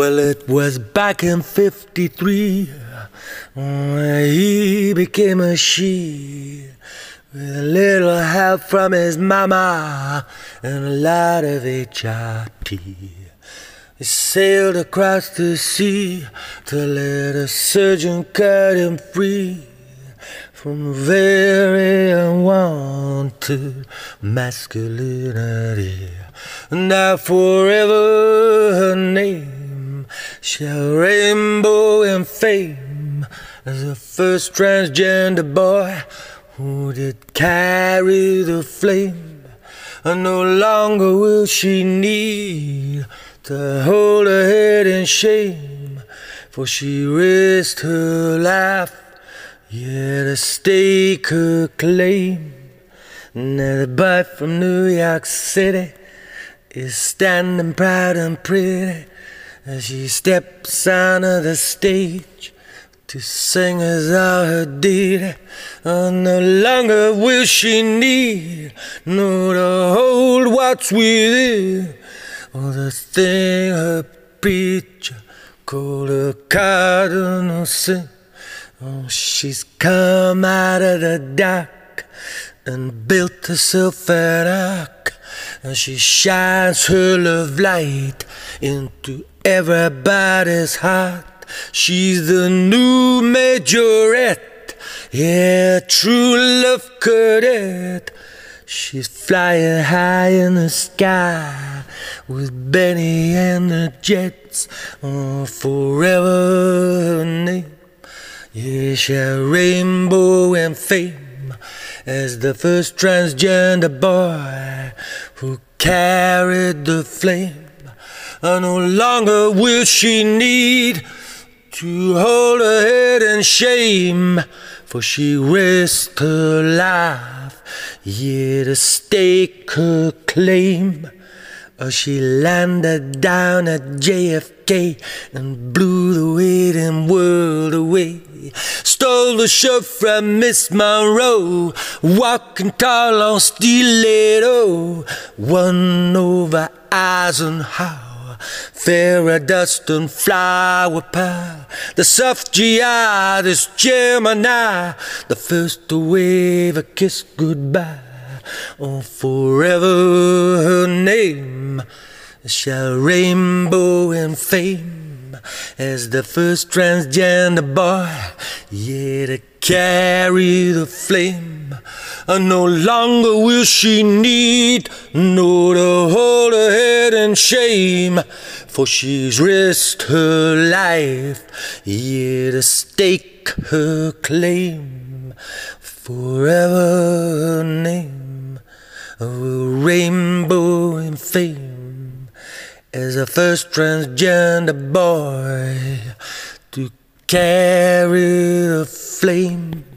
Well, it was back in 53 when he became a she. With a little help from his mama and a lot of HRT. He sailed across the sea to let a surgeon cut him free from very unwanted masculinity. Now forever her name shall rainbow in fame as the first transgender boy who did carry the flame. And no longer will she need to hold her head in shame, for she risked her life, yet to stake her claim. Now the boy from New York City is standing proud and pretty as she steps out of the stage to sing as all her did. And uh, no longer will she need no to hold what's within. Or the thing her preacher called a cardinal sin. Oh, she's come out of the dark and built herself an ark. And she shines her love light into everybody's hot. She's the new majorette, yeah, true love cadet. She's flying high in the sky with Benny and the Jets. Oh, forever name. Yeah, shall rainbow and fame as the first transgender boy who carried the flame. No longer will she need to hold her head in shame, for she risked her life, yeah, to stake her claim. Or she landed down at JFK and blew the waiting world away. Stole the show from Miss Monroe, walking tall on stiletto, oh, won over Eisenhower. Fairy dust and flower power. The soft GI, this Gemini, the first to wave a kiss goodbye. Oh, forever her name shall rainbow in fame as the first transgender boy, yeah, to carry the flame. And no longer will she need no to hold her head in shame, for she's risked her life, yeah, to stake her claim. Forever her name will rainbow in fame as the first transgender boy to carry the flame.